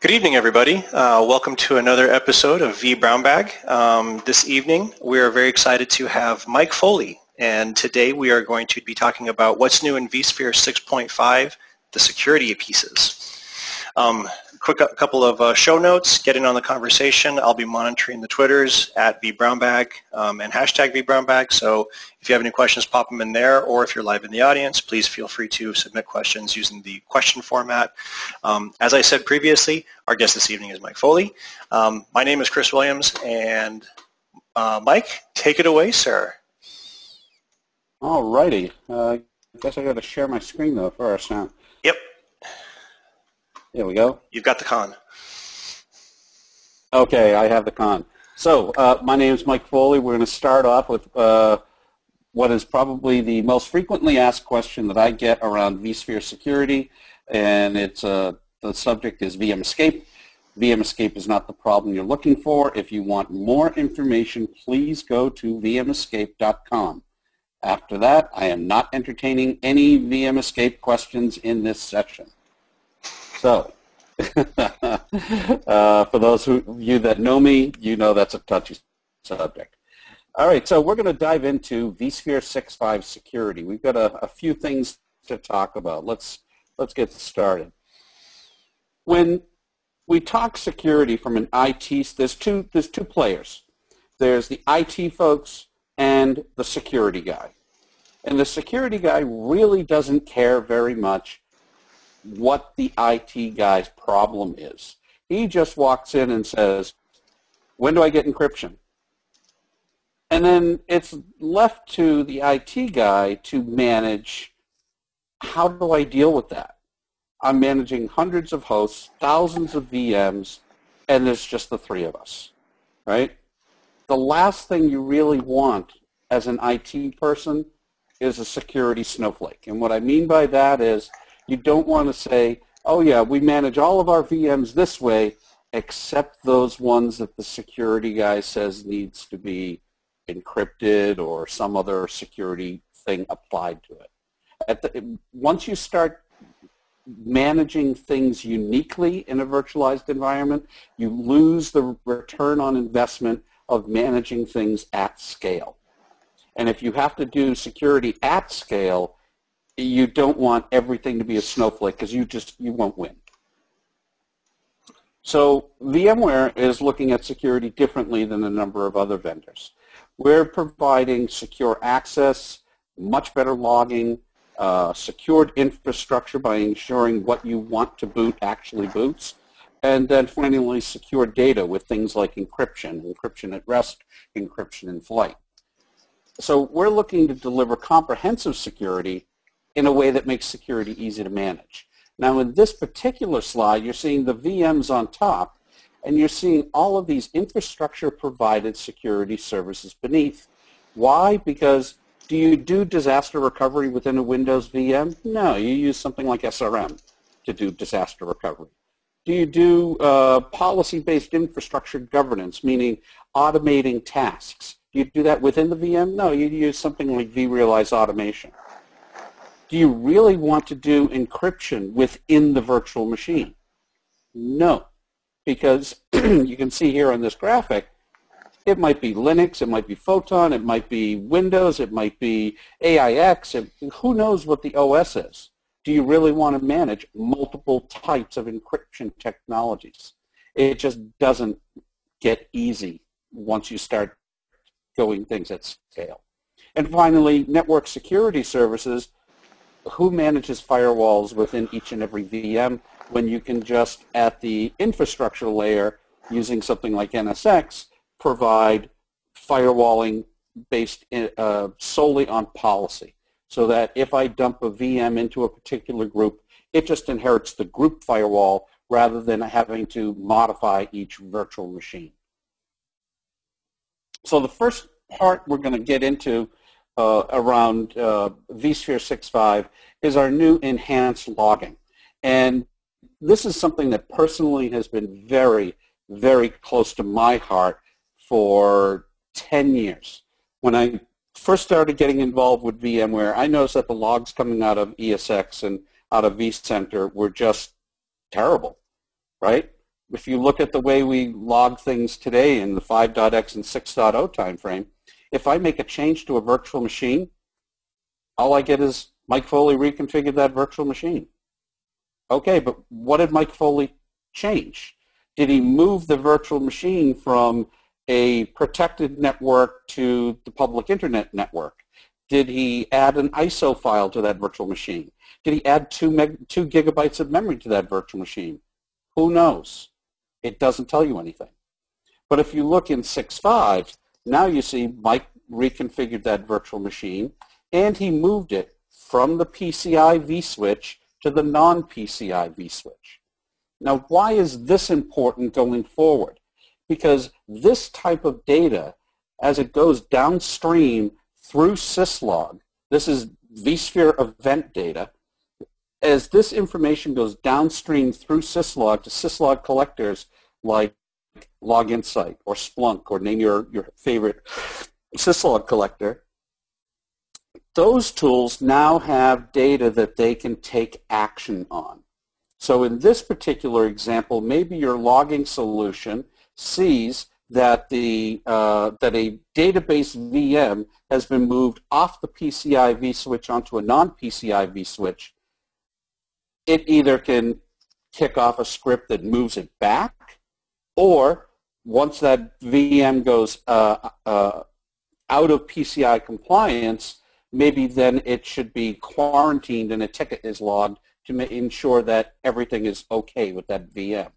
Good evening, everybody. Uh, welcome to another episode of vBrownBag. Um, this evening, we are very excited to have Mike Foley, and today we are going to be talking about what's new in vSphere 6.5, the security pieces. Um, quick a couple of uh, show notes, get in on the conversation. I'll be monitoring the Twitters at vbrownbag um, and hashtag vbrownbag. So if you have any questions, pop them in there. Or if you're live in the audience, please feel free to submit questions using the question format. Um, as I said previously, our guest this evening is Mike Foley. Um, my name is Chris Williams. And uh, Mike, take it away, sir. All righty. Uh, I guess I got to share my screen, though, first. Now. There we go. You've got the con. Okay, I have the con. So uh, my name is Mike Foley. We're going to start off with uh, what is probably the most frequently asked question that I get around vSphere security, and it's uh, the subject is VM Escape. VM Escape is not the problem you're looking for. If you want more information, please go to vmescape.com. After that, I am not entertaining any VM Escape questions in this session. So, uh, for those of you that know me, you know that's a touchy subject. All right, so we're going to dive into vSphere 6.5 security. We've got a, a few things to talk about. Let's let's get started. When we talk security from an IT, there's two there's two players. There's the IT folks and the security guy. And the security guy really doesn't care very much what the IT guy's problem is. He just walks in and says, when do I get encryption? And then it's left to the IT guy to manage how do I deal with that? I'm managing hundreds of hosts, thousands of VMs, and there's just the three of us, right? The last thing you really want as an IT person is a security snowflake. And what I mean by that is you don't want to say, oh yeah, we manage all of our VMs this way, except those ones that the security guy says needs to be encrypted or some other security thing applied to it. The, once you start managing things uniquely in a virtualized environment, you lose the return on investment of managing things at scale. And if you have to do security at scale, you don't want everything to be a snowflake because you just you won't win. So VMware is looking at security differently than a number of other vendors. We're providing secure access, much better logging, uh, secured infrastructure by ensuring what you want to boot actually boots, and then finally secure data with things like encryption, encryption at rest, encryption in flight. So we're looking to deliver comprehensive security in a way that makes security easy to manage. Now in this particular slide, you're seeing the VMs on top, and you're seeing all of these infrastructure provided security services beneath. Why? Because do you do disaster recovery within a Windows VM? No, you use something like SRM to do disaster recovery. Do you do uh, policy-based infrastructure governance, meaning automating tasks? Do you do that within the VM? No, you use something like vRealize automation do you really want to do encryption within the virtual machine? No, because you can see here on this graphic, it might be Linux, it might be Photon, it might be Windows, it might be AIX, it, who knows what the OS is. Do you really want to manage multiple types of encryption technologies? It just doesn't get easy once you start going things at scale. And finally, network security services who manages firewalls within each and every VM when you can just, at the infrastructure layer, using something like NSX, provide firewalling based in, uh, solely on policy. So that if I dump a VM into a particular group, it just inherits the group firewall rather than having to modify each virtual machine. So the first part we're going to get into uh, around uh, vSphere 6.5 is our new enhanced logging. And this is something that personally has been very, very close to my heart for 10 years. When I first started getting involved with VMware, I noticed that the logs coming out of ESX and out of vCenter were just terrible, right? if you look at the way we log things today in the 5.x and 6.0 timeframe, if I make a change to a virtual machine, all I get is Mike Foley reconfigured that virtual machine. Okay, but what did Mike Foley change? Did he move the virtual machine from a protected network to the public internet network? Did he add an ISO file to that virtual machine? Did he add two, meg- two gigabytes of memory to that virtual machine? Who knows? It doesn't tell you anything. But if you look in 6.5, now you see Mike reconfigured that virtual machine and he moved it from the PCI vSwitch to the non-PCI vSwitch. Now, why is this important going forward? Because this type of data, as it goes downstream through syslog, this is vSphere event data, as this information goes downstream through syslog to syslog collectors like Log Insight or Splunk or name your, your favorite syslog collector, those tools now have data that they can take action on. So in this particular example, maybe your logging solution sees that the uh, that a database VM has been moved off the PCI vSwitch onto a non-PCI vSwitch. It either can kick off a script that moves it back, or once that VM goes uh, uh, out of PCI compliance, maybe then it should be quarantined and a ticket is logged to ensure that everything is okay with that VM.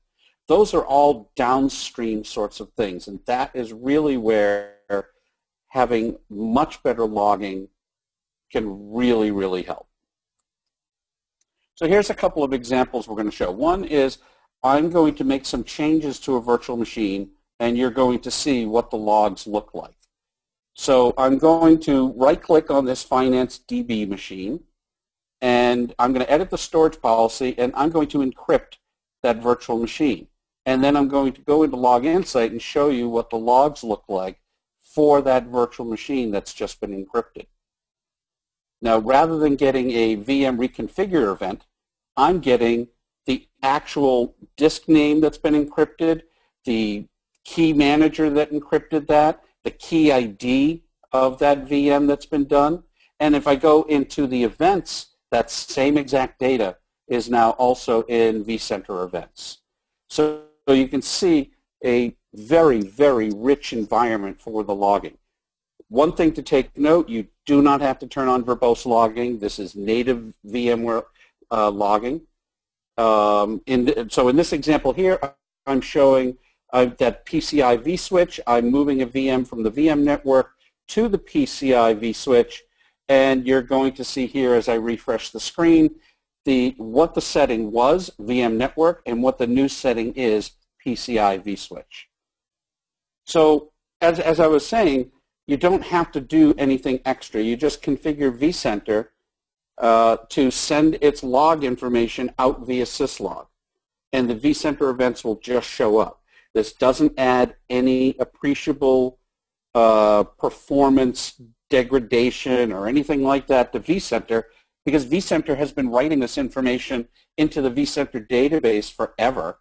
Those are all downstream sorts of things, and that is really where having much better logging can really, really help. So here's a couple of examples we're going to show. One is I'm going to make some changes to a virtual machine, and you're going to see what the logs look like. So I'm going to right-click on this Finance DB machine, and I'm going to edit the storage policy, and I'm going to encrypt that virtual machine. And then I'm going to go into Log Insight and show you what the logs look like for that virtual machine that's just been encrypted. Now, rather than getting a VM reconfigure event, I'm getting the actual disk name that's been encrypted, the key manager that encrypted that, the key ID of that VM that's been done. And if I go into the events that same exact data is now also in vCenter events. So, so you can see a very, very rich environment for the logging. One thing to take note, you do not have to turn on verbose logging. This is native VMware uh, logging. Um, in so in this example here, I'm showing uh, that PCI vSwitch. I'm moving a VM from the VM network to the PCI vSwitch and you're going to see here as I refresh the screen the what the setting was, VM network, and what the new setting is, PCI vSwitch. So as, as I was saying, you don't have to do anything extra. You just configure vCenter uh, to send its log information out via syslog. And the vCenter events will just show up. This doesn't add any appreciable uh, performance degradation or anything like that to vCenter because vCenter has been writing this information into the vCenter database forever.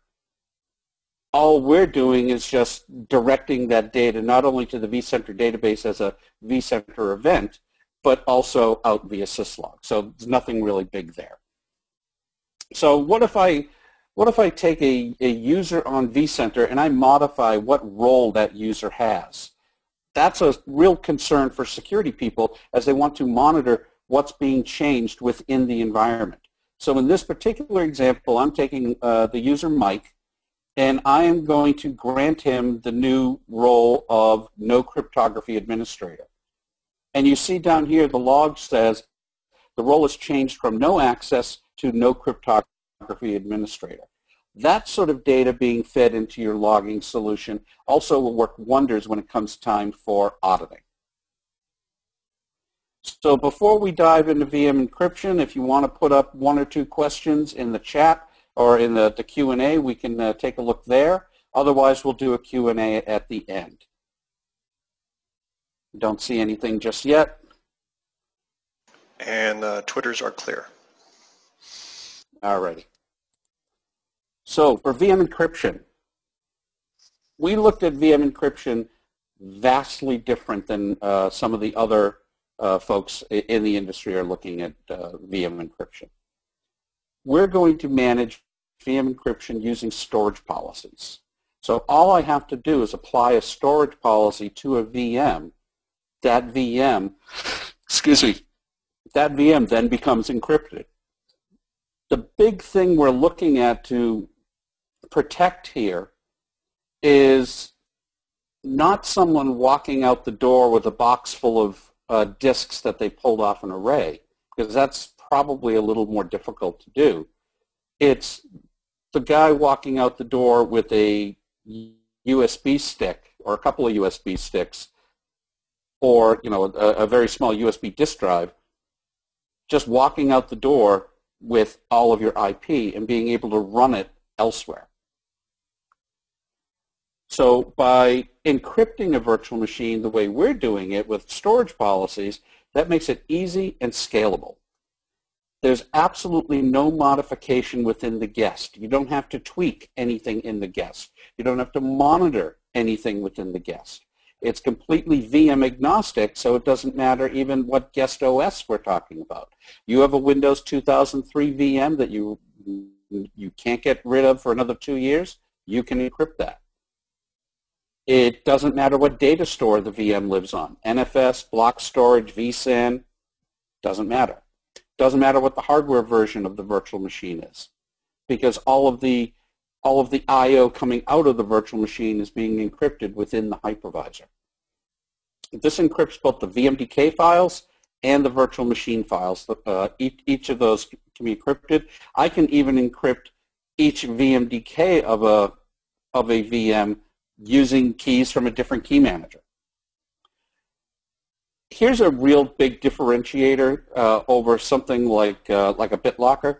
All we're doing is just directing that data not only to the vCenter database as a vCenter event, but also out via syslog. So there's nothing really big there. So what if I what if I take a, a user on vCenter and I modify what role that user has? that's a real concern for security people as they want to monitor what's being changed within the environment. So in this particular example, I'm taking uh, the user Mike, and I am going to grant him the new role of no cryptography administrator. And you see down here the log says the role is changed from no access to no cryptography administrator. That sort of data being fed into your logging solution also will work wonders when it comes time for auditing. So before we dive into VM encryption, if you want to put up one or two questions in the chat or in the, the Q&A, we can uh, take a look there. Otherwise, we'll do a Q&A at the end. Don't see anything just yet. And uh, Twitters are clear. All righty. So for VM encryption, we looked at VM encryption vastly different than uh, some of the other uh, folks in the industry are looking at uh, VM encryption. We're going to manage VM encryption using storage policies. So all I have to do is apply a storage policy to a VM. That VM, excuse me, that VM then becomes encrypted. The big thing we're looking at to protect here is not someone walking out the door with a box full of uh, disks that they pulled off an array, because that's probably a little more difficult to do. It's the guy walking out the door with a USB stick or a couple of USB sticks or you know a, a very small USB disk drive, just walking out the door with all of your IP and being able to run it elsewhere. So by encrypting a virtual machine the way we're doing it with storage policies, that makes it easy and scalable. There's absolutely no modification within the guest. You don't have to tweak anything in the guest. You don't have to monitor anything within the guest. It's completely VM agnostic, so it doesn't matter even what guest OS we're talking about. You have a Windows 2003 VM that you, you can't get rid of for another two years, you can encrypt that. It doesn't matter what data store the VM lives on. NFS, block storage, vSAN, doesn't matter. Doesn't matter what the hardware version of the virtual machine is because all of the all of the I.O. coming out of the virtual machine is being encrypted within the hypervisor. This encrypts both the VMDK files and the virtual machine files. Uh, each, each of those can be encrypted. I can even encrypt each VMDK of a, of a VM using keys from a different key manager. Here's a real big differentiator uh, over something like, uh, like a BitLocker.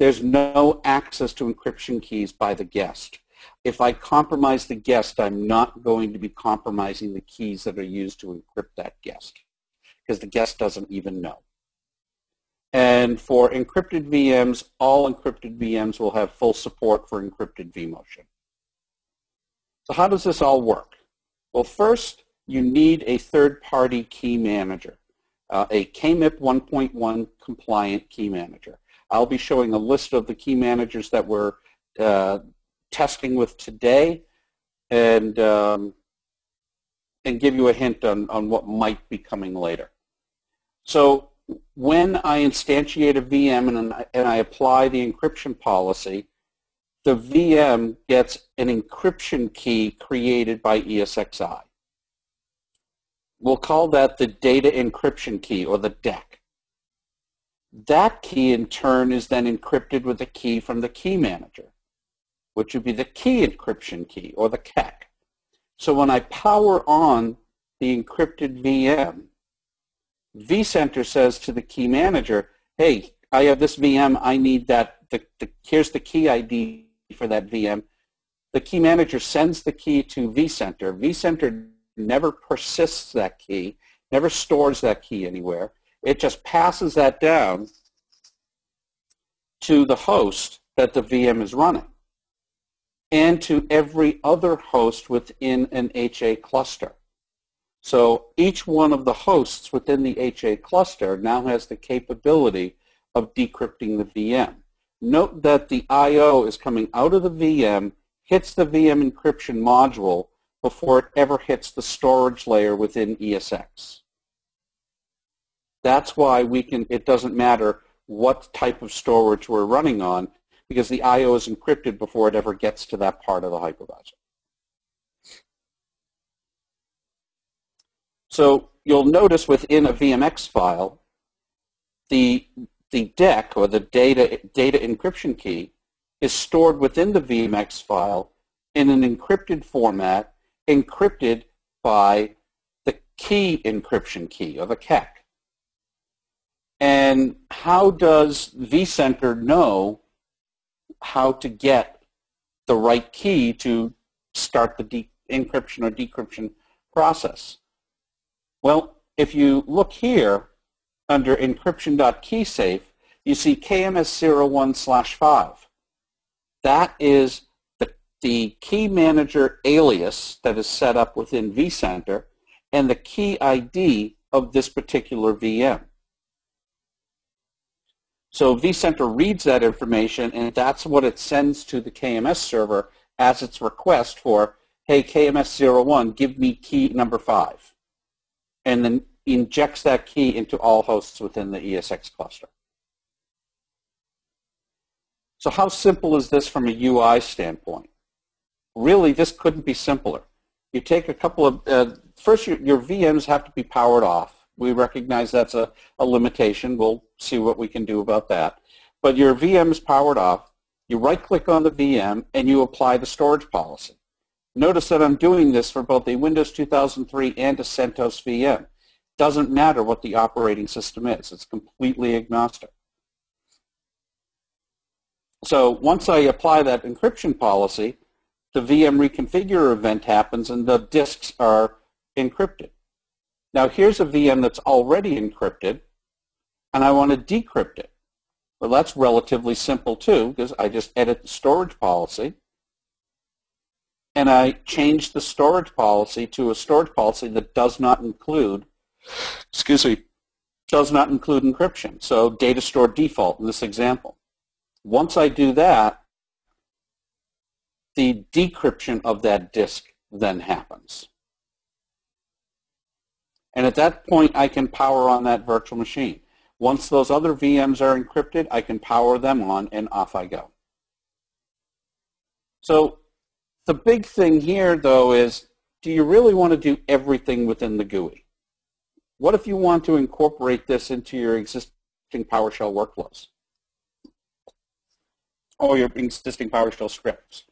There's no access to encryption keys by the guest. If I compromise the guest, I'm not going to be compromising the keys that are used to encrypt that guest because the guest doesn't even know. And for encrypted VMs, all encrypted VMs will have full support for encrypted vMotion. So how does this all work? Well, first, you need a third-party key manager, uh, a KMIP 1.1 compliant key manager. I'll be showing a list of the key managers that we're uh, testing with today and, um, and give you a hint on, on what might be coming later. So when I instantiate a VM and, and I apply the encryption policy, the VM gets an encryption key created by ESXi. We'll call that the data encryption key or the DEK. That key in turn is then encrypted with a key from the key manager, which would be the key encryption key or the KEK. So when I power on the encrypted VM, vCenter says to the key manager, hey, I have this VM, I need that, the, the, here's the key ID for that VM. The key manager sends the key to vCenter. vCenter never persists that key, never stores that key anywhere. It just passes that down to the host that the VM is running and to every other host within an HA cluster. So each one of the hosts within the HA cluster now has the capability of decrypting the VM. Note that the I.O. is coming out of the VM, hits the VM encryption module before it ever hits the storage layer within ESX. That's why we can, it doesn't matter what type of storage we're running on because the I.O. is encrypted before it ever gets to that part of the hypervisor. So you'll notice within a VMX file, the the DEK, or the data, data encryption key, is stored within the VMX file in an encrypted format, encrypted by the key encryption key, or the KEK. And how does vCenter know how to get the right key to start the encryption or decryption process? Well, if you look here, under encryption.keysafe, you see KMS01 slash 5. That is the the key manager alias that is set up within vCenter and the key ID of this particular VM. So vCenter reads that information and that's what it sends to the KMS server as its request for, hey, KMS01, give me key number 5. And then injects that key into all hosts within the ESX cluster. So how simple is this from a UI standpoint? Really, this couldn't be simpler. You take a couple of, uh, first your, your VMs have to be powered off we recognize that's a, a limitation. We'll see what we can do about that. But your VM is powered off. You right-click on the VM, and you apply the storage policy. Notice that I'm doing this for both a Windows 2003 and a CentOS VM. Doesn't matter what the operating system is. It's completely agnostic. So once I apply that encryption policy, the VM reconfigure event happens and the disks are encrypted. Now here's a VM that's already encrypted, and I want to decrypt it. Well, that's relatively simple too, because I just edit the storage policy, and I change the storage policy to a storage policy that does not include, excuse me, does not include encryption. So data store default in this example. Once I do that, the decryption of that disk then happens. And at that point, I can power on that virtual machine. Once those other VMs are encrypted, I can power them on and off I go. So the big thing here, though, is do you really want to do everything within the GUI? What if you want to incorporate this into your existing PowerShell workflows? Or your existing PowerShell scripts?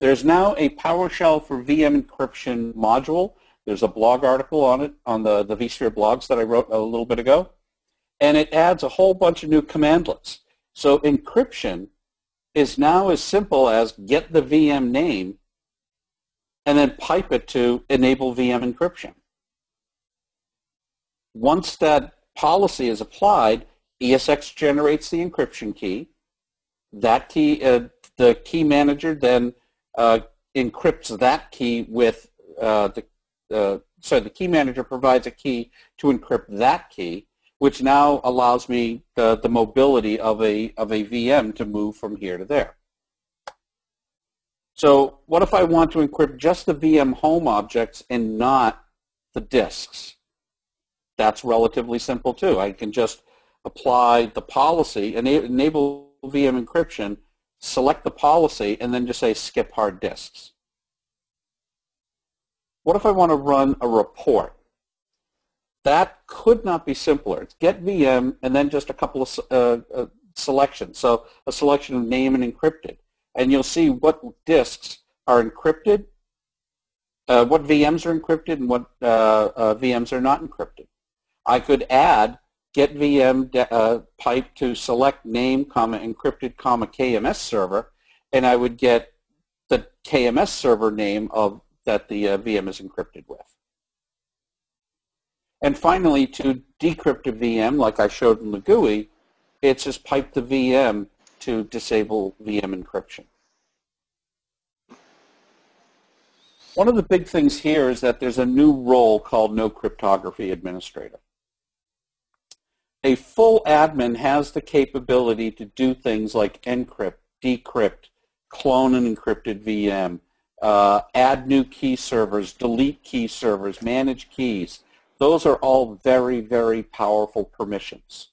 There's now a PowerShell for VM encryption module there's a blog article on it on the, the vSphere blogs that I wrote a little bit ago. And it adds a whole bunch of new commandlets. So encryption is now as simple as get the VM name and then pipe it to enable VM encryption. Once that policy is applied, ESX generates the encryption key. That key, uh, the key manager then uh, encrypts that key with uh, the uh, so the key manager provides a key to encrypt that key, which now allows me the, the mobility of a, of a VM to move from here to there. So what if I want to encrypt just the VM home objects and not the disks? That's relatively simple too. I can just apply the policy, enable VM encryption, select the policy, and then just say skip hard disks. What if I want to run a report? That could not be simpler. It's get VM and then just a couple of uh, uh, selections. So a selection of name and encrypted. And you'll see what disks are encrypted, uh, what VMs are encrypted, and what uh, uh, VMs are not encrypted. I could add get VM uh, pipe to select name, comma, encrypted, comma, KMS server, and I would get the KMS server name of that the uh, VM is encrypted with. And finally, to decrypt a VM, like I showed in the GUI, it's just pipe the VM to disable VM encryption. One of the big things here is that there's a new role called No Cryptography Administrator. A full admin has the capability to do things like encrypt, decrypt, clone an encrypted VM, uh, add new key servers, delete key servers, manage keys. Those are all very, very powerful permissions.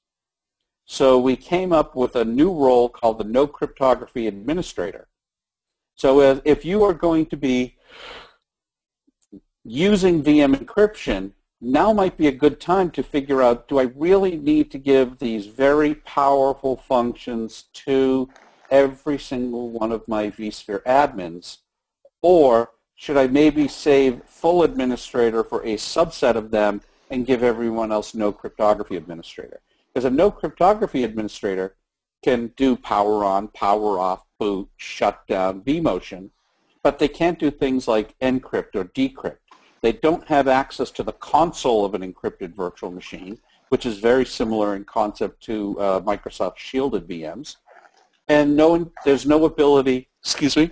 So we came up with a new role called the No Cryptography Administrator. So if you are going to be using VM encryption, now might be a good time to figure out, do I really need to give these very powerful functions to every single one of my vSphere admins? Or should I maybe save full administrator for a subset of them and give everyone else no cryptography administrator? Because a no cryptography administrator can do power on, power off, boot, shutdown, vMotion, but they can't do things like encrypt or decrypt. They don't have access to the console of an encrypted virtual machine, which is very similar in concept to uh, Microsoft shielded VMs. And no, there's no ability excuse me,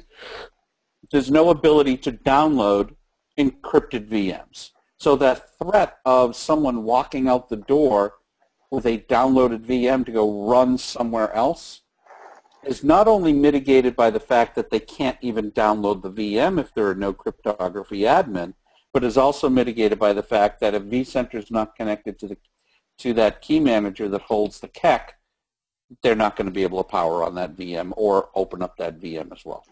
there's no ability to download encrypted VMs. So that threat of someone walking out the door with a downloaded VM to go run somewhere else is not only mitigated by the fact that they can't even download the VM if there are no cryptography admin, but is also mitigated by the fact that if vCenter is not connected to the to that key manager that holds the KEK, they're not going to be able to power on that VM or open up that VM as well.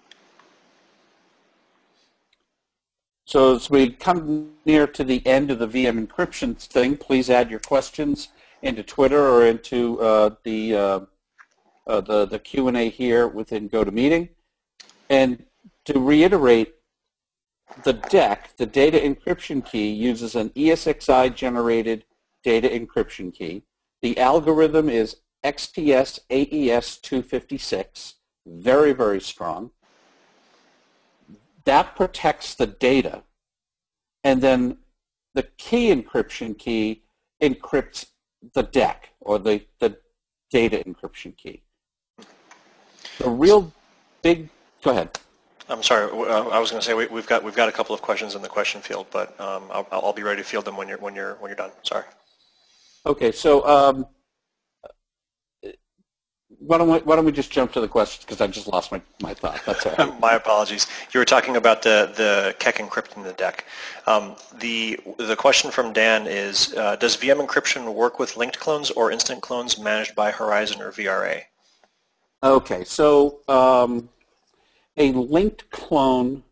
So as we come near to the end of the VM encryption thing, please add your questions into Twitter or into uh, the, uh, uh, the, the Q&A here within GoToMeeting. And to reiterate, the DEK, the data encryption key, uses an ESXi-generated data encryption key. The algorithm is XTS AES 256, very, very strong. That protects the data. And then the key encryption key encrypts the DEK, or the, the data encryption key. The real big, go ahead. I'm sorry. Uh, I was going to say we, have got we've got a couple of questions in the question field, but um, I'll, I'll, be ready to field them when you're when you're when you're done. Sorry. Okay, so um, why don't we why don't we just jump to the questions because I just lost my, my thought. That's all right. my apologies. You were talking about the the KEK encrypting the DEK. Um, the the question from Dan is: uh, Does VM encryption work with linked clones or instant clones managed by Horizon or VRA? Okay, so um, a linked clone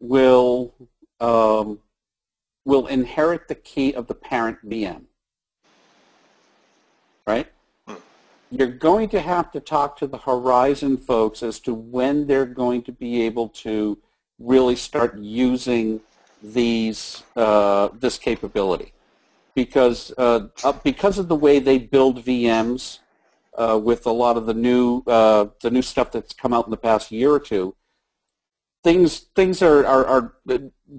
will um, will inherit the key of the parent VM, right? You're going to have to talk to the Horizon folks as to when they're going to be able to really start using these uh, this capability, because uh, because of the way they build VMs uh, with a lot of the new uh, the new stuff that's come out in the past year or two, things things are, are, are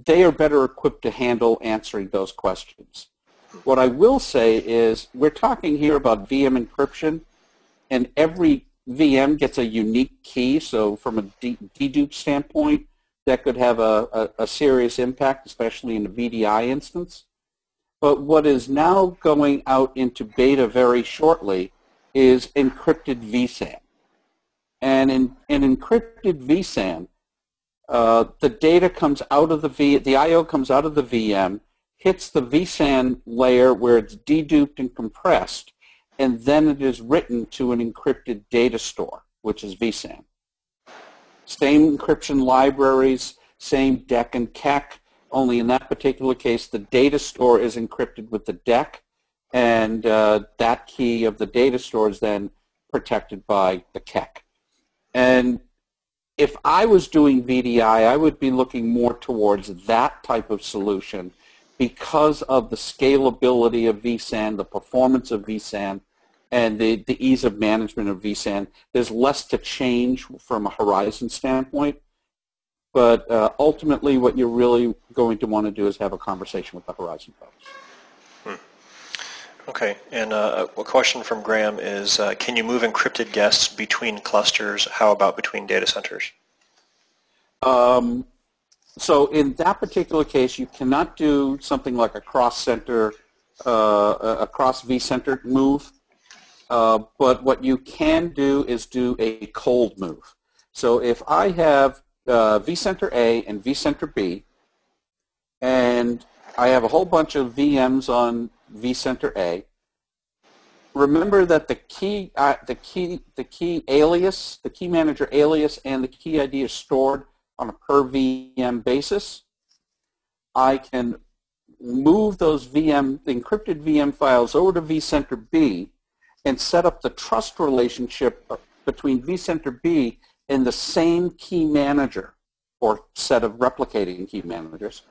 they are better equipped to handle answering those questions. What I will say is we're talking here about VM encryption and every VM gets a unique key. So from a dedupe standpoint, that could have a, a, a, serious impact, especially in a VDI instance. But what is now going out into beta very shortly is encrypted vSAN. And in, in encrypted vSAN, uh, the data comes out of the V, the I.O. comes out of the VM, hits the vSAN layer where it's deduped and compressed, and then it is written to an encrypted data store, which is vSAN. Same encryption libraries, same DEK and KEK, only in that particular case the data store is encrypted with the DEK, and uh, that key of the data store is then protected by the KEK. And if I was doing VDI, I would be looking more towards that type of solution because of the scalability of vSAN, the performance of vSAN, and the, the ease of management of vSAN. There's less to change from a Horizon standpoint, but uh, ultimately what you're really going to want to do is have a conversation with the Horizon folks. Hmm. Okay, and uh, a question from Graham is, uh, can you move encrypted guests between clusters? How about between data centers? Um, so in that particular case, you cannot do something like a cross-center, uh, a cross vCenter move. Uh, but what you can do is do a cold move. So if I have uh, vCenter A and vCenter B, and I have a whole bunch of VMs on vCenter A, remember that the key, uh, the key, the key alias, the key manager alias, and the key ID is stored on a per VM basis, I can move those VM, encrypted VM files over to vCenter B and set up the trust relationship between vCenter B and the same key manager or set of replicating key managers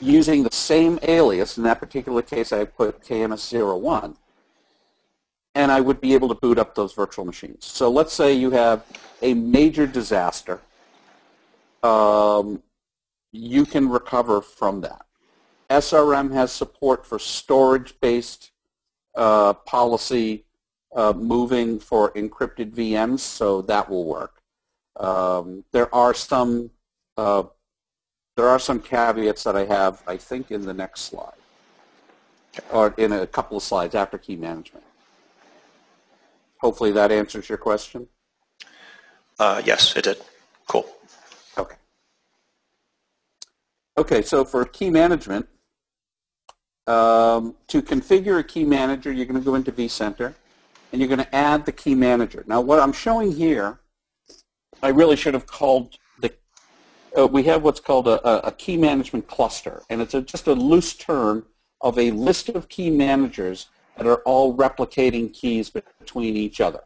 using the same alias. In that particular case, I put KMS01 and I would be able to boot up those virtual machines. So let's say you have a major disaster um, you can recover from that. SRM has support for storage-based uh, policy uh, moving for encrypted VMs, so that will work. Um, there are some uh, there are some caveats that I have, I think, in the next slide, or in a couple of slides after key management. Hopefully that answers your question. Uh, yes, it did. Cool. Okay. Okay, so for key management, um, to configure a key manager, you're going to go into vCenter, and you're going to add the key manager. Now, what I'm showing here, I really should have called the, uh, we have what's called a, a key management cluster, and it's a, just a loose term of a list of key managers that are all replicating keys between each other,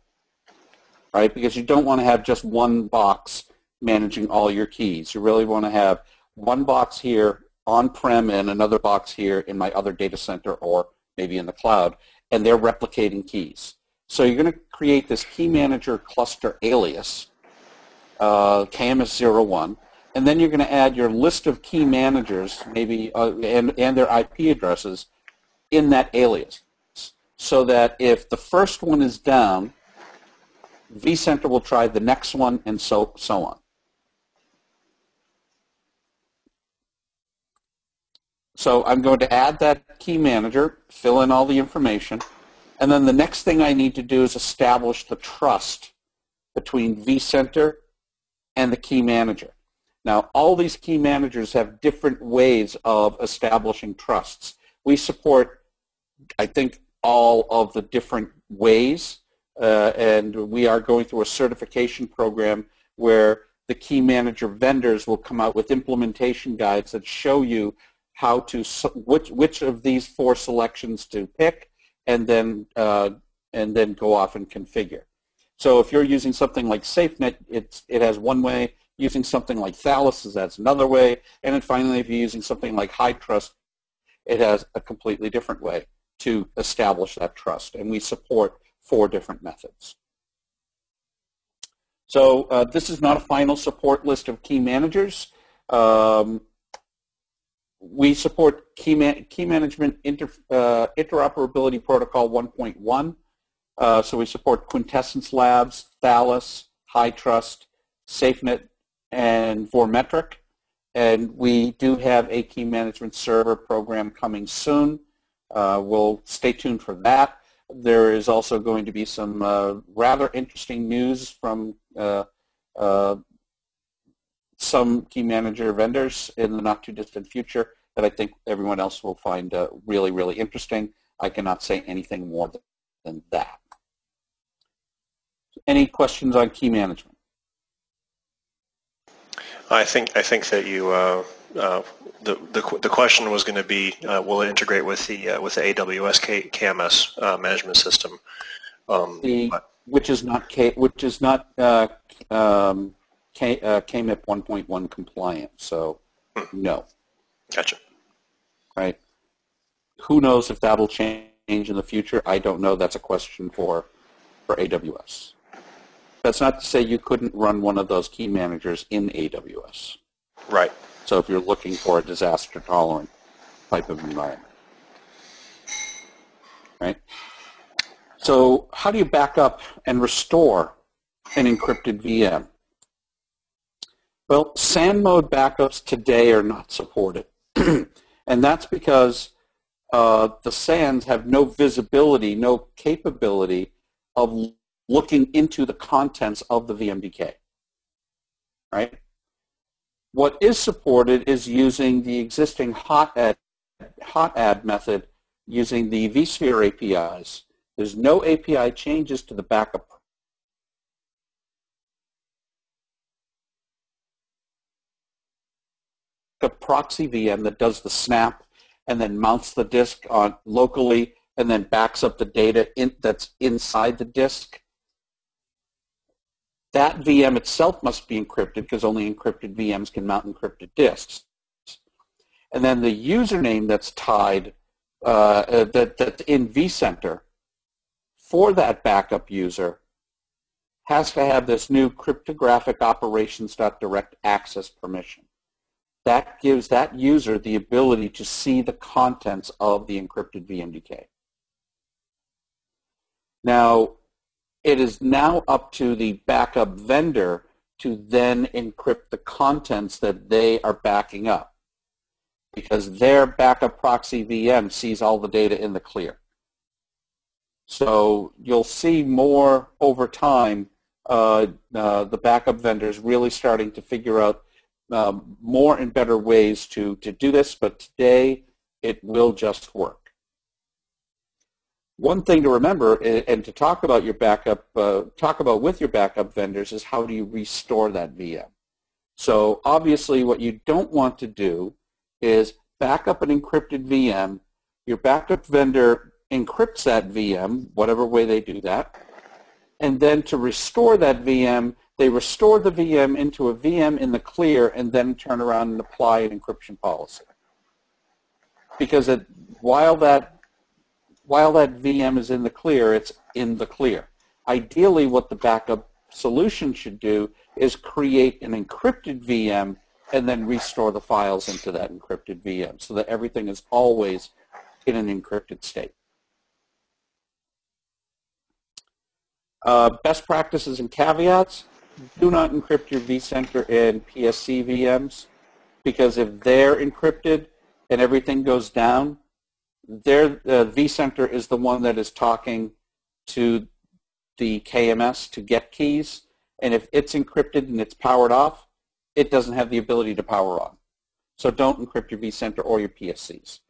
right? Because you don't want to have just one box managing all your keys. You really want to have one box here on-prem and another box here in my other data center or maybe in the cloud, and they're replicating keys. So you're going to create this key manager cluster alias, uh, KMS01, and then you're going to add your list of key managers, maybe, uh, and, and their IP addresses in that alias so that if the first one is down, vCenter will try the next one and so, so on. So I'm going to add that key manager, fill in all the information, and then the next thing I need to do is establish the trust between vCenter and the key manager. Now, all these key managers have different ways of establishing trusts. We support, I think, all of the different ways, uh, and we are going through a certification program where the key manager vendors will come out with implementation guides that show you how to which which of these four selections to pick, and then uh, and then go off and configure. So if you're using something like SafeNet, it's it has one way. Using something like Thales, is that's another way. And then finally, if you're using something like HyTrust, it has a completely different way to establish that trust. And we support four different methods. So uh, this is not a final support list of key managers. Um, we support key, man key management inter uh, interoperability protocol 1.1. Uh, so we support Quintessence Labs, Thales, HyTrust, SafeNet, and Vormetric. And we do have a key management server program coming soon. Uh, we'll stay tuned for that. There is also going to be some uh, rather interesting news from uh, uh some key manager vendors in the not too distant future that I think everyone else will find uh, really, really interesting. I cannot say anything more than that. Any questions on key management? I think I think that you uh, uh, the, the the question was going to be uh, will it integrate with the uh, with the AWS K, KMS uh, management system, um, the, which is not K, which is not uh, um, K, KMIP 1.1 compliant. So hmm. no. Gotcha. Right. Who knows if that'll change in the future? I don't know. That's a question for for AWS. That's not to say you couldn't run one of those key managers in AWS. Right. So if you're looking for a disaster tolerant type of environment. Right? So how do you back up and restore an encrypted VM? Well, SAN mode backups today are not supported. and that's because uh, the SANs have no visibility, no capability of looking into the contents of the VMDK, right? What is supported is using the existing hot add, hot add method using the vSphere APIs. There's no API changes to the backup a proxy VM that does the snap and then mounts the disk on locally and then backs up the data in, that's inside the disk that VM itself must be encrypted because only encrypted VMs can mount encrypted disks. And then the username that's tied, uh, uh, that, that's in vCenter for that backup user has to have this new cryptographic operations.direct access permission. That gives that user the ability to see the contents of the encrypted VMDK. Now, it is now up to the backup vendor to then encrypt the contents that they are backing up because their backup proxy VM sees all the data in the clear. So you'll see more over time uh, uh, the backup vendors really starting to figure out um, more and better ways to, to do this, but today it will just work. One thing to remember and to talk about your backup, uh, talk about with your backup vendors is how do you restore that VM. So obviously what you don't want to do is back up an encrypted VM. Your backup vendor encrypts that VM, whatever way they do that, and then to restore that VM, they restore the VM into a VM in the clear and then turn around and apply an encryption policy. Because it, while that while that VM is in the clear, it's in the clear. Ideally, what the backup solution should do is create an encrypted VM and then restore the files into that encrypted VM so that everything is always in an encrypted state. Uh, best practices and caveats, do not encrypt your vCenter and PSC VMs because if they're encrypted and everything goes down, their uh, vCenter is the one that is talking to the KMS to get keys, and if it's encrypted and it's powered off, it doesn't have the ability to power on. So don't encrypt your vCenter or your PSCs.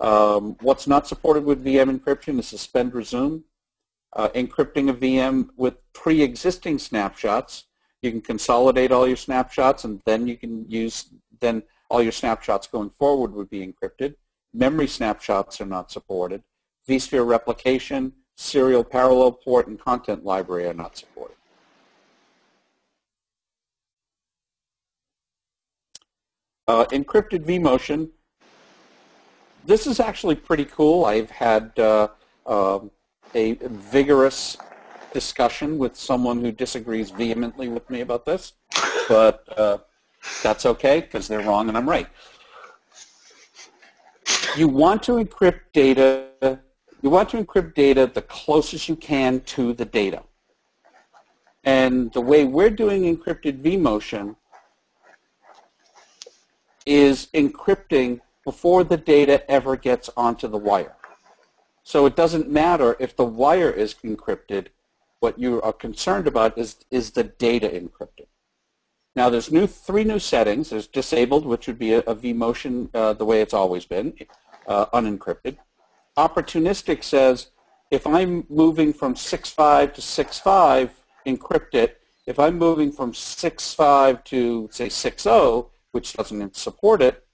Um, what's not supported with VM encryption is suspend resume. Uh, encrypting a VM with pre-existing snapshots, you can consolidate all your snapshots and then you can use, then all your snapshots going forward would be encrypted. Memory snapshots are not supported. vSphere replication, serial parallel port, and content library are not supported. Uh, encrypted vMotion. This is actually pretty cool. I've had uh, uh, a vigorous discussion with someone who disagrees vehemently with me about this, but uh, that's okay because they're wrong and I'm right you want to encrypt data, you want to encrypt data the closest you can to the data. And the way we're doing encrypted vMotion is encrypting before the data ever gets onto the wire. So it doesn't matter if the wire is encrypted. What you are concerned about is, is the data encrypted. Now there's new three new settings. There's disabled, which would be a, a vMotion uh, the way it's always been uh, unencrypted. Opportunistic says if I'm moving from 6.5 to 6.5, encrypt it. If I'm moving from 6.5 to, say, 6.0, which doesn't support it,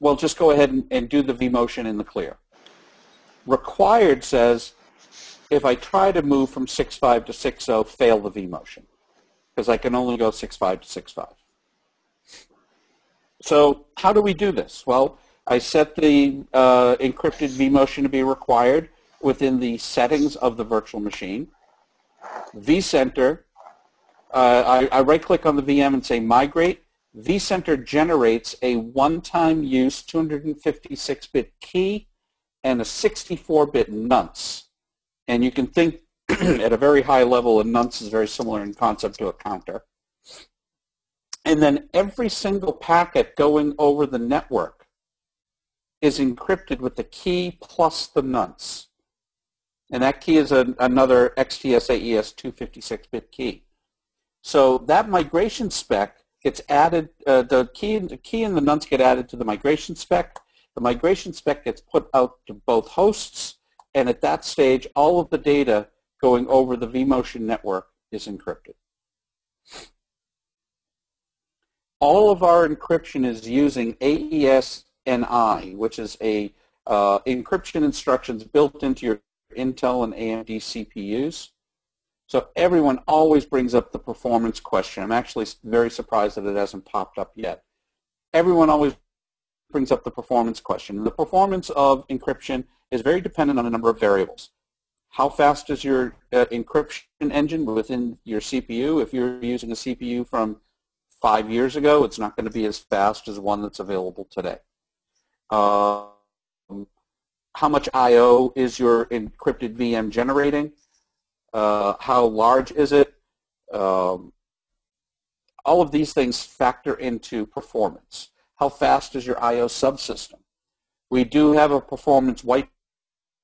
well, just go ahead and, and do the vMotion in the clear. Required says if I try to move from 6.5 to 6.0, fail the vMotion because I can only go 6.5 to 6.5. So how do we do this? Well, I set the uh, encrypted vMotion to be required within the settings of the virtual machine. vCenter, uh, I, I right-click on the VM and say Migrate. vCenter generates a one-time use 256-bit key and a 64-bit nonce. And you can think at a very high level, a nonce is very similar in concept to a counter. And then every single packet going over the network is encrypted with the key plus the nonce. And that key is a, another XTS-AES 256-bit key. So that migration spec gets added, uh, the, key, the key and the nonce get added to the migration spec. The migration spec gets put out to both hosts, and at that stage, all of the data going over the vMotion network is encrypted. All of our encryption is using AES NI, which is a uh, encryption instructions built into your Intel and AMD CPUs. So everyone always brings up the performance question. I'm actually very surprised that it hasn't popped up yet. Everyone always brings up the performance question. The performance of encryption is very dependent on a number of variables. How fast is your uh, encryption engine within your CPU? If you're using a CPU from five years ago, it's not going to be as fast as one that's available today. Um, how much I.O. is your encrypted VM generating? Uh, how large is it? Um, all of these things factor into performance. How fast is your I.O. subsystem? We do have a performance white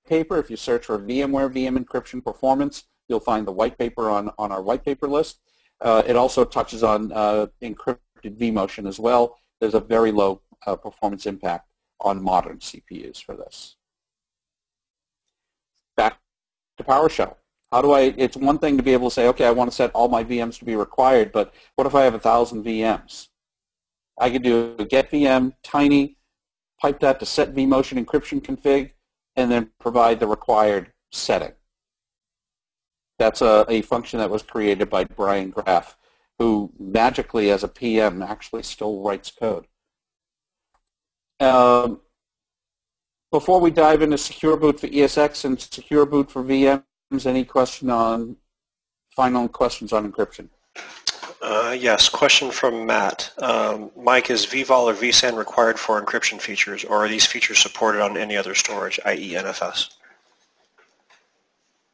paper. If you search for VMware VM encryption performance, you'll find the white paper on, on our white paper list. Uh, it also touches on uh, encrypted vMotion as well. There's a very low uh, performance impact on modern CPUs for this. Back to PowerShell. How do I, it's one thing to be able to say, okay, I want to set all my VMs to be required, but what if I have a thousand VMs? I could do a get VM, tiny, pipe that to set vMotion encryption config, and then provide the required setting. That's a, a function that was created by Brian Graf, who magically, as a PM, actually still writes code. Um, before we dive into Secure Boot for ESX and Secure Boot for VMs, any question on final questions on encryption? Uh, yes, question from Matt. Um, Mike, is vVol or vSAN required for encryption features, or are these features supported on any other storage, i.e. NFS?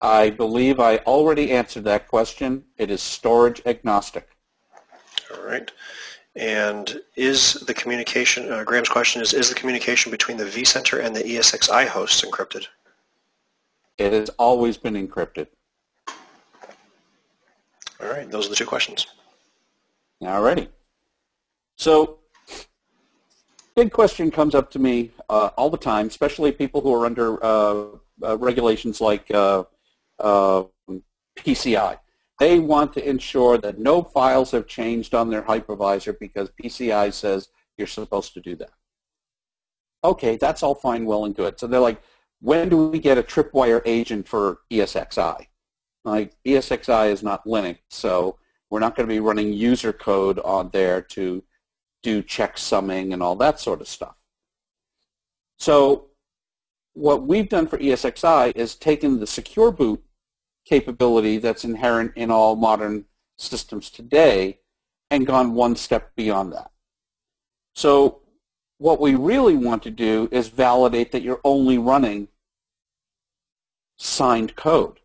I believe I already answered that question. It is storage agnostic. All right. And is the communication, uh, Graham's question is, is the communication between the vCenter and the ESXi hosts encrypted? It has always been encrypted. All right, those are the two questions. All righty. So big question comes up to me uh, all the time, especially people who are under uh, uh, regulations like uh, uh, PCI. They want to ensure that no files have changed on their hypervisor because PCI says you're supposed to do that. Okay, that's all fine, well, and good. So they're like, when do we get a tripwire agent for ESXi? Like, ESXi is not Linux, so we're not going to be running user code on there to do checksumming and all that sort of stuff. So what we've done for ESXi is taken the secure boot capability that's inherent in all modern systems today and gone one step beyond that. So what we really want to do is validate that you're only running signed code.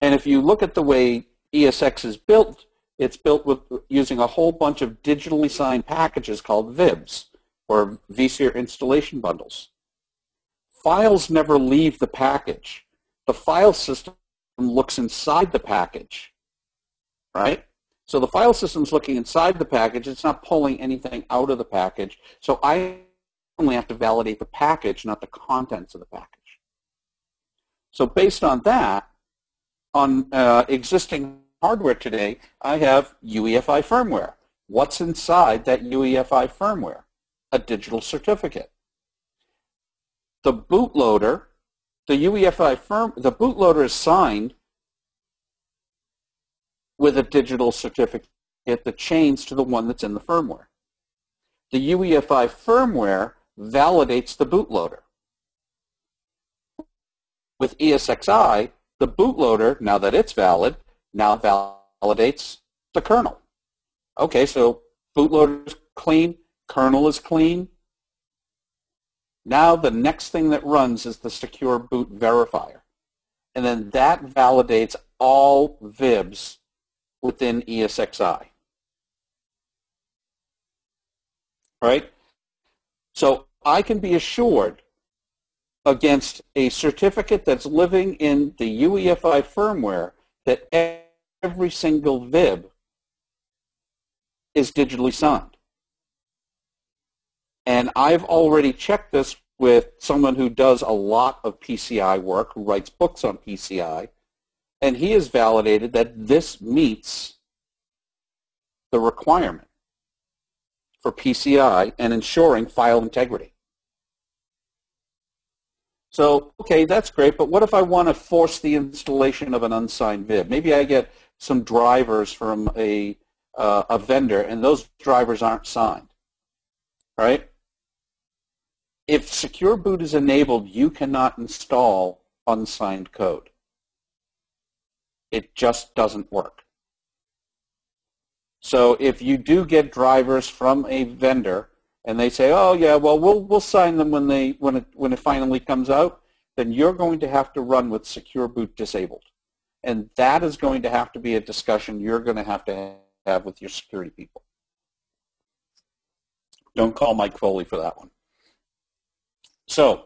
And if you look at the way ESX is built, it's built with using a whole bunch of digitally signed packages called VIBs, or vSphere installation bundles. Files never leave the package. The file system looks inside the package, right? So the file system's looking inside the package. It's not pulling anything out of the package. So I only have to validate the package, not the contents of the package. So based on that, on uh, existing hardware today, I have UEFI firmware. What's inside that UEFI firmware? A digital certificate. The bootloader the UEFI firm, the bootloader is signed with a digital certificate that chains to the one that's in the firmware. The UEFI firmware validates the bootloader. With ESXi, the bootloader, now that it's valid, now validates the kernel. Okay, so bootloader is clean, kernel is clean, now the next thing that runs is the secure boot verifier. And then that validates all VIBs within ESXi. Right? So I can be assured against a certificate that's living in the UEFI firmware that every single VIB is digitally signed. And I've already checked this with someone who does a lot of PCI work, who writes books on PCI, and he has validated that this meets the requirement for PCI and ensuring file integrity. So, okay, that's great, but what if I want to force the installation of an unsigned VIB? Maybe I get some drivers from a, uh, a vendor, and those drivers aren't signed, right? if Secure Boot is enabled, you cannot install unsigned code. It just doesn't work. So if you do get drivers from a vendor and they say, "Oh yeah, well we'll we'll sign them when they when it when it finally comes out," then you're going to have to run with Secure Boot disabled, and that is going to have to be a discussion you're going to have to have with your security people. Don't call Mike Foley for that one. So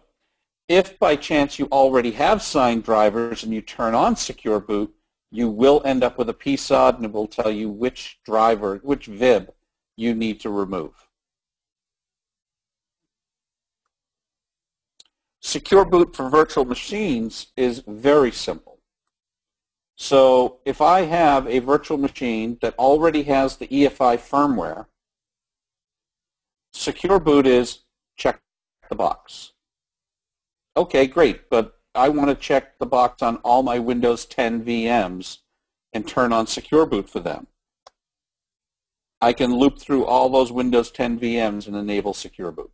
if by chance you already have signed drivers and you turn on Secure Boot, you will end up with a PSOD and it will tell you which driver, which VIB you need to remove. Secure Boot for virtual machines is very simple. So if I have a virtual machine that already has the EFI firmware, Secure Boot is check the box. Okay, great, but I want to check the box on all my Windows 10 VMs and turn on Secure Boot for them. I can loop through all those Windows 10 VMs and enable Secure Boot.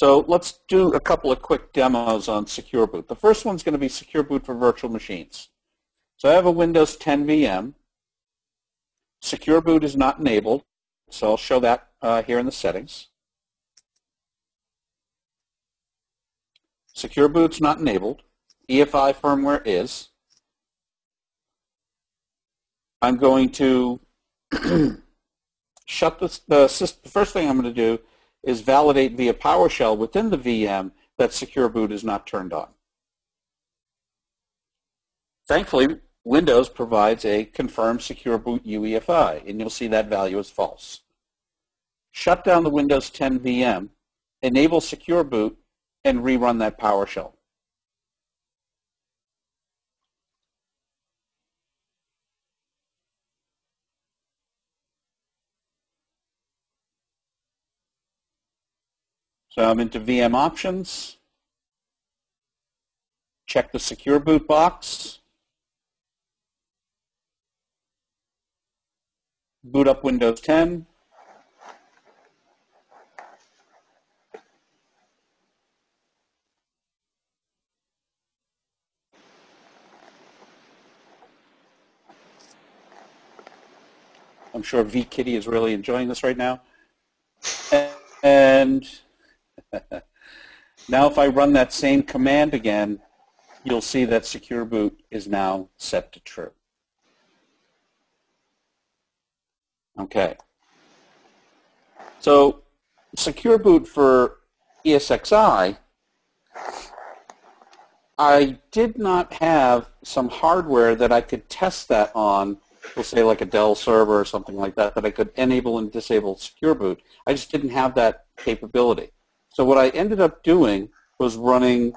So let's do a couple of quick demos on Secure Boot. The first one's going to be Secure Boot for virtual machines. So I have a Windows 10 VM. Secure Boot is not enabled, so I'll show that uh, here in the settings. Secure Boot's not enabled. EFI firmware is. I'm going to shut the, the. The first thing I'm going to do is validate via PowerShell within the VM that Secure Boot is not turned on. Thankfully, Windows provides a confirmed Secure Boot UEFI, and you'll see that value is false. Shut down the Windows 10 VM, enable Secure Boot, and rerun that PowerShell. So I'm into VM options. Check the secure boot box. Boot up Windows 10. I'm sure vKitty is really enjoying this right now. And now if I run that same command again, you'll see that secure boot is now set to true. Okay. So secure boot for ESXi, I did not have some hardware that I could test that on, we'll say like a Dell server or something like that, that I could enable and disable secure boot. I just didn't have that capability. So what I ended up doing was running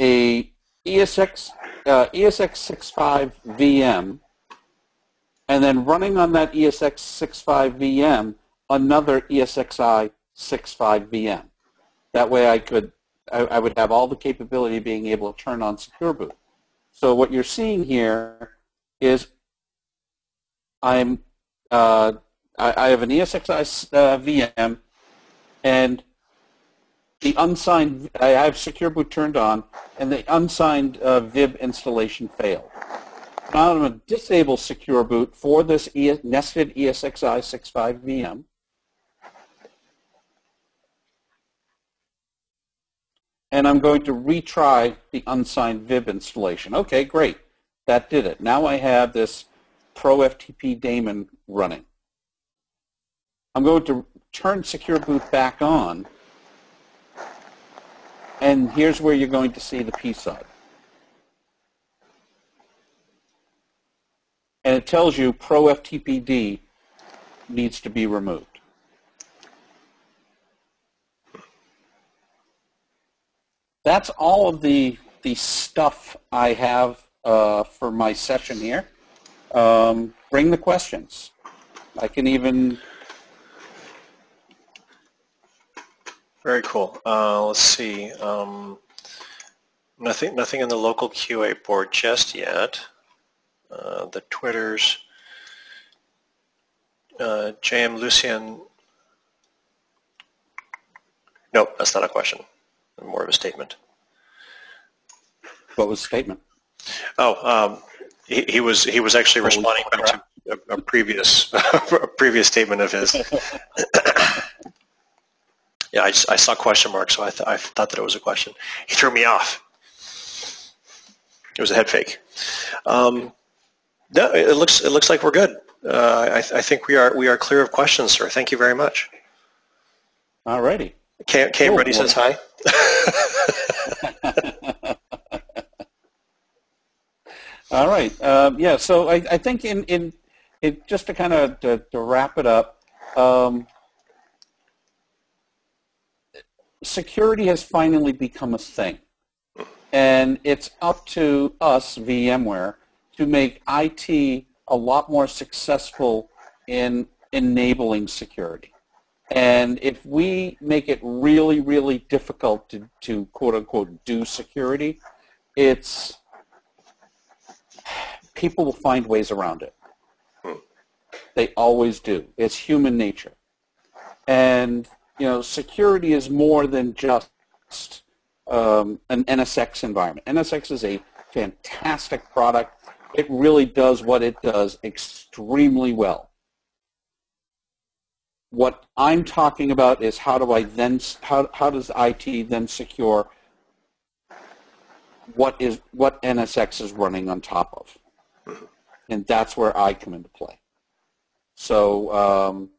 a ESX uh, ESX65 VM, and then running on that ESX65 VM another ESXi 65 VM. That way, I could I, I would have all the capability of being able to turn on Secure Boot. So what you're seeing here is I'm uh, I, I, have an ESXi uh, VM, and the unsigned, I have Secure Boot turned on, and the unsigned uh, VIB installation failed. Now I'm going to disable Secure Boot for this e nested ESXi 65 VM. And I'm going to retry the unsigned VIB installation. Okay, great. That did it. Now I have this ProFTP daemon running. I'm going to turn Secure Boot back on and here's where you're going to see the PSOD. And it tells you pro-FTPD needs to be removed. That's all of the, the stuff I have uh, for my session here. Um, bring the questions. I can even Very cool. Uh, let's see. Um, nothing, nothing in the local QA board just yet. Uh, the Twitters. Uh, JM Lucien. Nope, that's not a question. More of a statement. What was the statement? Oh, um, he, he, was he was actually responding back to a, a previous a previous statement of his. Yeah, I, just, I saw question mark, so I, th- I thought that it was a question. He threw me off. It was a head fake. Um, no, it looks it looks like we're good. Uh, I, I, think we are we are clear of questions, sir. Thank you very much. All righty. Cam, Cam cool. Ready says hi. All right. Um, yeah. So I, I think in in it, just to kind of to, to wrap it up, um, security has finally become a thing, and it's up to us, VMware, to make IT a lot more successful in enabling security. And if we make it really, really difficult to, to quote unquote do security, it's people will find ways around it. They always do. It's human nature. And, you know, security is more than just um, an NSX environment. NSX is a fantastic product. It really does what it does extremely well. What I'm talking about is how do I then, how, how does IT then secure what is what NSX is running on top of? and that's where I come into play. So um,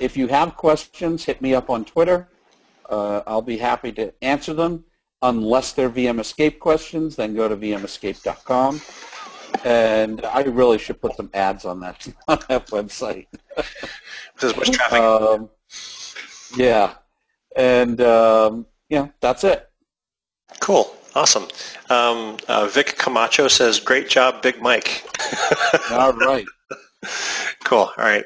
if you have questions, hit me up on Twitter. Uh, I'll be happy to answer them. Unless they're VM Escape questions, then go to vmescape.com. And I really should put some ads on that, on that website. There's much traffic. Um, yeah. And, um, yeah, that's it. Cool. Awesome. Um, uh, Vic Camacho says, great job, Big Mike. All right. Cool. All right.